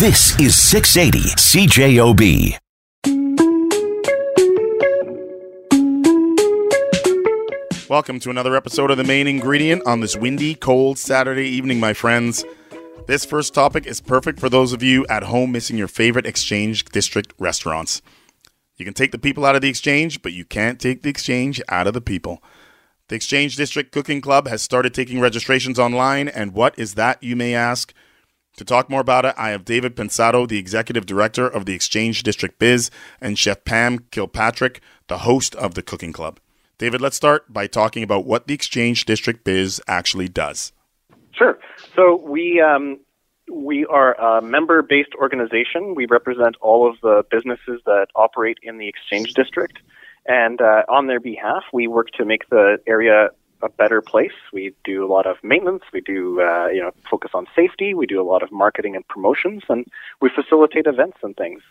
This is 680 CJOB. Welcome to another episode of The Main Ingredient on this windy, cold Saturday evening, my friends. This first topic is perfect for those of you at home missing your favorite Exchange District restaurants. You can take the people out of the Exchange, but you can't take the Exchange out of the people. The Exchange District Cooking Club has started taking registrations online, and what is that, you may ask? To talk more about it, I have David Pensato, the Executive Director of the Exchange District Biz, and Chef Pam Kilpatrick, the host of the Cooking Club. David, let's start by talking about what the Exchange District Biz actually does. Sure. So we um, we are a member-based organization. We represent all of the businesses that operate in the Exchange District, and uh, on their behalf, we work to make the area a better place. We do a lot of maintenance. We do uh, you know focus on safety. We do a lot of marketing and promotions, and we facilitate events and things.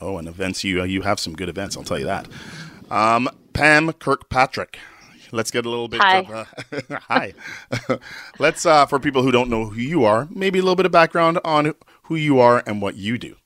Oh, and events you uh, you have some good events. I'll tell you that. Um, Pam Kilpatrick. Let's get a little bit Hi. of uh, hi. Let's uh, for people who don't know who you are, maybe a little bit of background on who you are and what you do.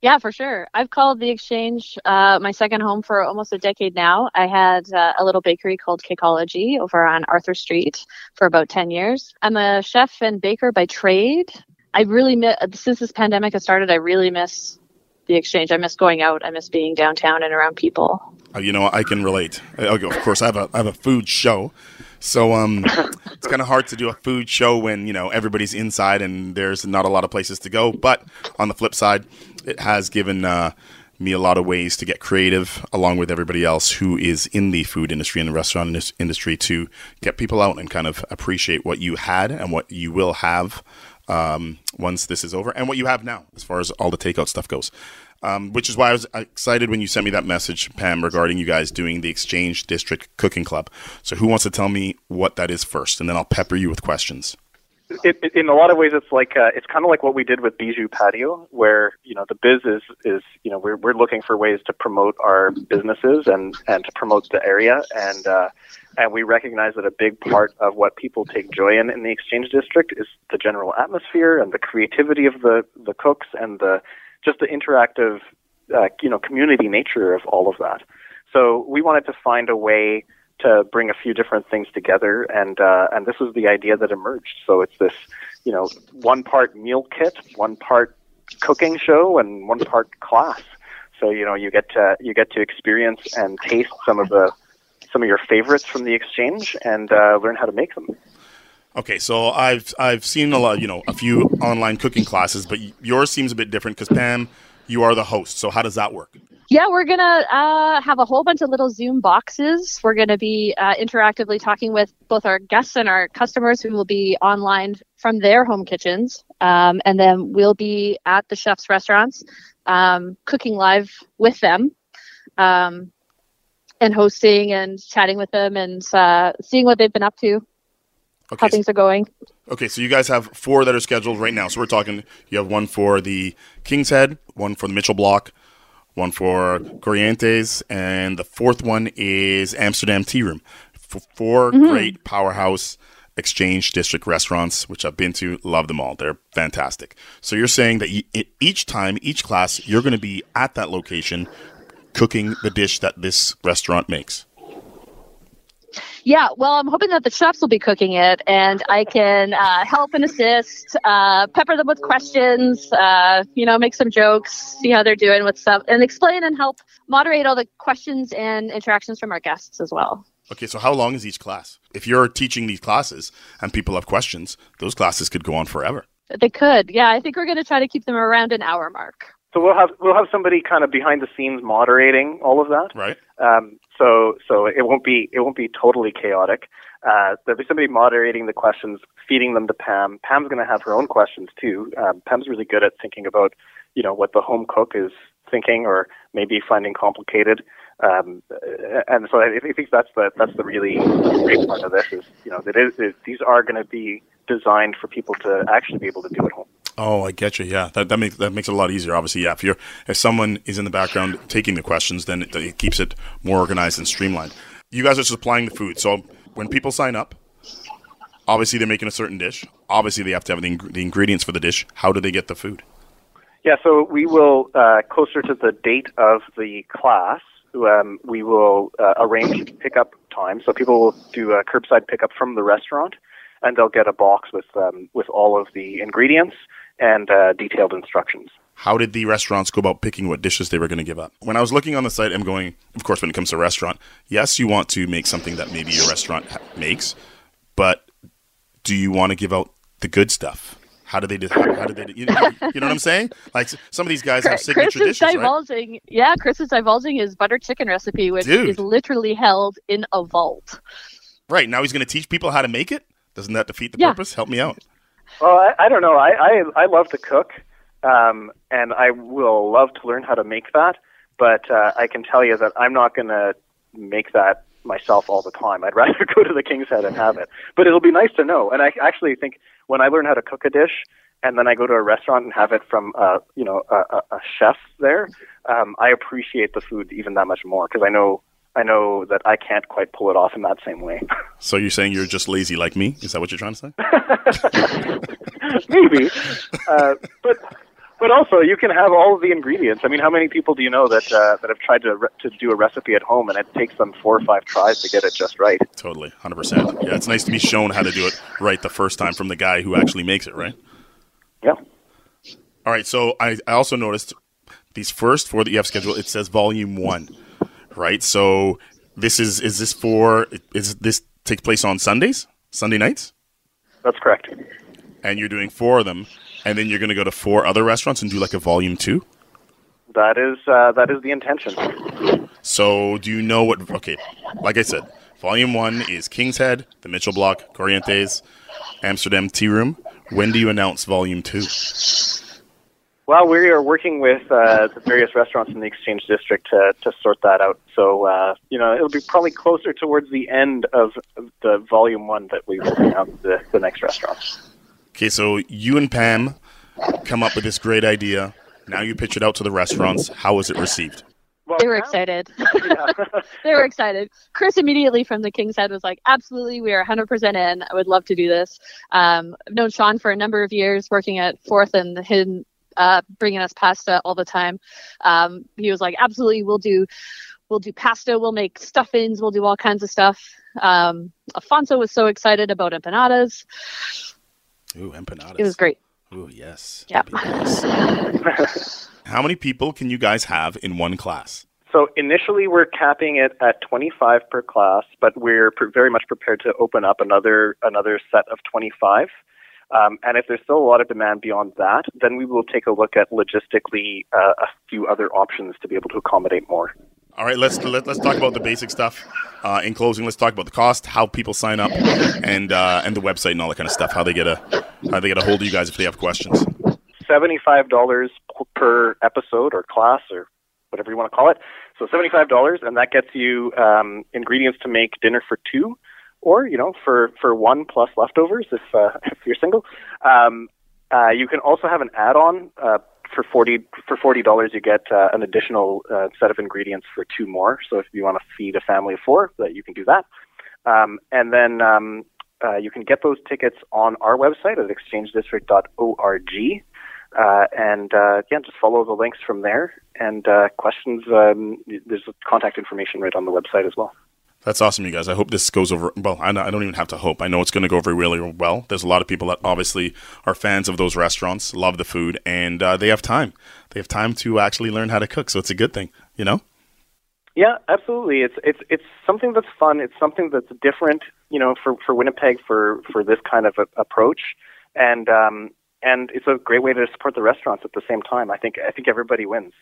Yeah, for sure. I've called the Exchange uh, my second home for almost a decade now. I had uh, a little bakery called Cakeology over on Arthur Street for about 10 years. I'm a chef and baker by trade. I really miss, since this pandemic has started, I really miss the Exchange. I miss going out. I miss being downtown and around people. Uh, you know, I can relate. Of course, I have a I have a food show, so um, it's kind of hard to do a food show when you know everybody's inside and there's not a lot of places to go. But on the flip side, it has given uh, me a lot of ways to get creative, along with everybody else who is in the food industry and the restaurant industry, to get people out and kind of appreciate what you had and what you will have um, once this is over, and what you have now, as far as all the takeout stuff goes. Um, which is why I was excited when you sent me that message, Pam, regarding you guys doing the Exchange District Cooking Club. So, who wants to tell me what that is first, and then I'll pepper you with questions. It, it, in a lot of ways, it's like uh, it's kind of like what we did with Bijou Patio, where you know the biz is is you know we're we're looking for ways to promote our businesses and and to promote the area, and uh, and we recognize that a big part of what people take joy in in the Exchange District is the general atmosphere and the creativity of the the cooks and the just the interactive uh, you know community nature of all of that. So we wanted to find a way to bring a few different things together, and uh, and this was the idea that emerged. So it's this, you know, one part meal kit, one part cooking show, and one part class. So you know you get to you get to experience and taste some of the some of your favorites from the exchange and uh, learn how to make them. Okay, so I've I've seen a lot, you know, a few online cooking classes, but yours seems a bit different because Pam, you are the host. So how does that work? Yeah, we're going to uh, have a whole bunch of little Zoom boxes. We're going to be uh, interactively talking with both our guests and our customers who will be online from their home kitchens. Um, and then we'll be at the chef's restaurants um, cooking live with them um, and hosting and chatting with them and uh, seeing what they've been up to, Okay, how things are going. okay, so you guys have four that are scheduled right now. So we're talking. You have one for the King's Head, one for the Mitchell Block, one for Corrientes, and the fourth one is Amsterdam Tea Room. F- 4 mm-hmm. great powerhouse exchange district restaurants, which I've been to, love them all. They're fantastic. So you're saying that e- each time, each class, you're going to be at that location cooking the dish that this restaurant makes. Yeah, well, I'm hoping that the chefs will be cooking it, and I can uh, help and assist, uh, pepper them with questions, uh, you know, make some jokes, see how they're doing with stuff, and explain and help moderate all the questions and interactions from our guests as well. Okay, so how long is each class? If you're teaching these classes and people have questions, those classes could go on forever. They could, yeah. I think we're going to try to keep them around an hour mark. So we'll have we'll have somebody kind of behind the scenes moderating all of that. Right? Um, so so it won't be it won't be totally chaotic. Uh, there'll be somebody moderating the questions, feeding them to Pam. Pam's going to have her own questions too. Um, Pam's really good at thinking about you know what the home cook is thinking or maybe finding complicated. Um, and so I think that's the that's the really great part of this is you know that is it, these are going to be designed for people to actually be able to do at home. Oh, I get you. Yeah, that, that makes that makes it a lot easier. Obviously, yeah. If you're if someone is in the background taking the questions, then it, it keeps it more organized and streamlined. You guys are supplying the food, so when people sign up, obviously they're making a certain dish. Obviously, they have to have the, ing- the ingredients for the dish. How do they get the food? Yeah, so we will uh, closer to the date of the class. Um, we will uh, arrange pickup time, so people will do a curbside pickup from the restaurant, and they'll get a box with um, with all of the ingredients and uh, detailed instructions. How did the restaurants go about picking what dishes they were going to give up? When I was looking on the site, I'm going, of course, when it comes to restaurant, yes, you want to make something that maybe your restaurant ha- makes, but do you want to give out the good stuff? How do they do? How, how do they? Do, you, know, you know what I'm saying? Like some of these guys have Chris signature is dishes, right? divulging, yeah, Chris is divulging his butter chicken recipe, which Dude. is literally held in a vault. Right now, he's going to teach people how to make it. Doesn't that defeat the Yeah. purpose? Help me out. Well, I, I don't know. I, I I love to cook, um, and I will love to learn how to make that. But uh, I can tell you that I'm not going to make that myself all the time. I'd rather go to the King's Head and have it. But it'll be nice to know. And I actually think when I learn how to cook a dish, and then I go to a restaurant and have it from uh, you know a, a, a chef there, um, I appreciate the food even that much more because I know I know that I can't quite pull it off in that same way. So you're saying you're just lazy like me? Is that what you're trying to say? Maybe, uh, but but also you can have all of the ingredients. I mean, how many people do you know that uh, that have tried to re- to do a recipe at home and it takes them four or five tries to get it just right? Totally, hundred percent. Yeah, it's nice to be shown how to do it right the first time from the guy who actually makes it, right? Yeah. All right. So I, I also noticed these first four that you have scheduled. It says volume one, right? So this is is this for is this take place on Sundays, Sunday nights, That's correct. and you're doing four of them, and then you're going to go to four other restaurants and do like a volume two. That is uh, that is the intention. So do you know what? Okay, like I said, volume one is King's Head, the Mitchell Block, Corrientes, Amsterdam Tea Room. When do you announce volume two? Well, we are working with uh, the various restaurants in the Exchange District to, to sort that out. So, uh, you know, it'll be probably closer towards the end of the volume one that we will announce the, the next restaurants. Okay, so you and Pam come up with this great idea. Now you pitch it out to the restaurants. How was it received? Well, They were excited. yeah. they were excited. Chris immediately from the King's Head was like, "Absolutely, we are 100% in. I would love to do this." Um, I've known Sean for a number of years, working at Fourth and him uh, bringing us pasta all the time. Um, he was like, "Absolutely, we'll do, we'll do pasta. We'll make stuffings. We'll do all kinds of stuff." Um, Afonso was so excited about empanadas. Ooh, empanadas. It was great. Ooh, yes. Yeah. Nice. How many people can you guys have in one class? So initially, we're capping it at 25 per class, but we're pre- very much prepared to open up another another set of 25. Um, and if there's still a lot of demand beyond that, then we will take a look at logistically uh, a few other options to be able to accommodate more. All right, let's let, let's talk about the basic stuff. Uh, in closing, let's talk about the cost, how people sign up, and uh, and the website and all that kind of stuff. How they get a how they get a hold of you guys if they have questions. seventy-five dollars per episode or class or whatever you want to call it. So seventy-five dollars, and that gets you um, ingredients to make dinner for two, or you know, for for one plus leftovers if uh, if you're single. Um, uh, you can also have an add-on. Uh, for forty for forty dollars, you get uh, an additional uh, set of ingredients for two more. So if you want to feed a family of four, that you can do that. Um, and then um, uh, you can get those tickets on our website at exchangedistrict.org. Uh, and uh, yeah, just follow the links from there. And uh, questions, um, there's contact information right on the website as well. That's awesome, you guys. I hope this goes over. Well, I, don't even have to hope. I know it's going to go over really well. There's a lot of people that obviously are fans of those restaurants, love the food, and uh, they have time. They have time to actually learn how to cook, so it's a good thing, you know. Yeah, absolutely. It's it's it's something that's fun. It's something that's different, you know, for for Winnipeg for for this kind of a, approach, and um and it's a great way to support the restaurants at the same time. I think I think everybody wins.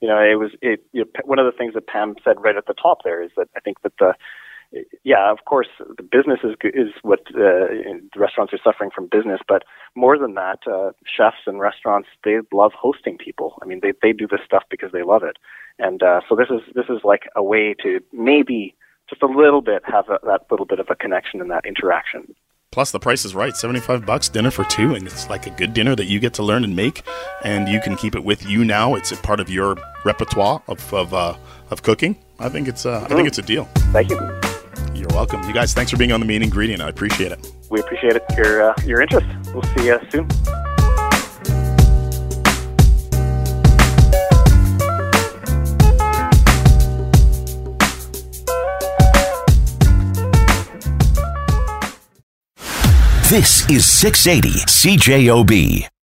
You know, it was it. You know, one of the things that Pam said right at the top there is that I think that the yeah, of course, the business is is what uh, the restaurants are suffering from business, but more than that, uh, chefs and restaurants they love hosting people. I mean, they they do this stuff because they love it, and uh, so this is this is like a way to maybe just a little bit have a, that little bit of a connection and that interaction. Plus, the price is right. 75 bucks dinner for two, and it's like a good dinner that you get to learn and make, and you can keep it with you now. It's a part of your repertoire of of, uh, of cooking. I think it's uh, I think it's a deal. Thank you. You're welcome. You guys, thanks for being on the main ingredient. I appreciate it. We appreciate it your uh, your interest. We'll see you soon. This is 680 CJOB.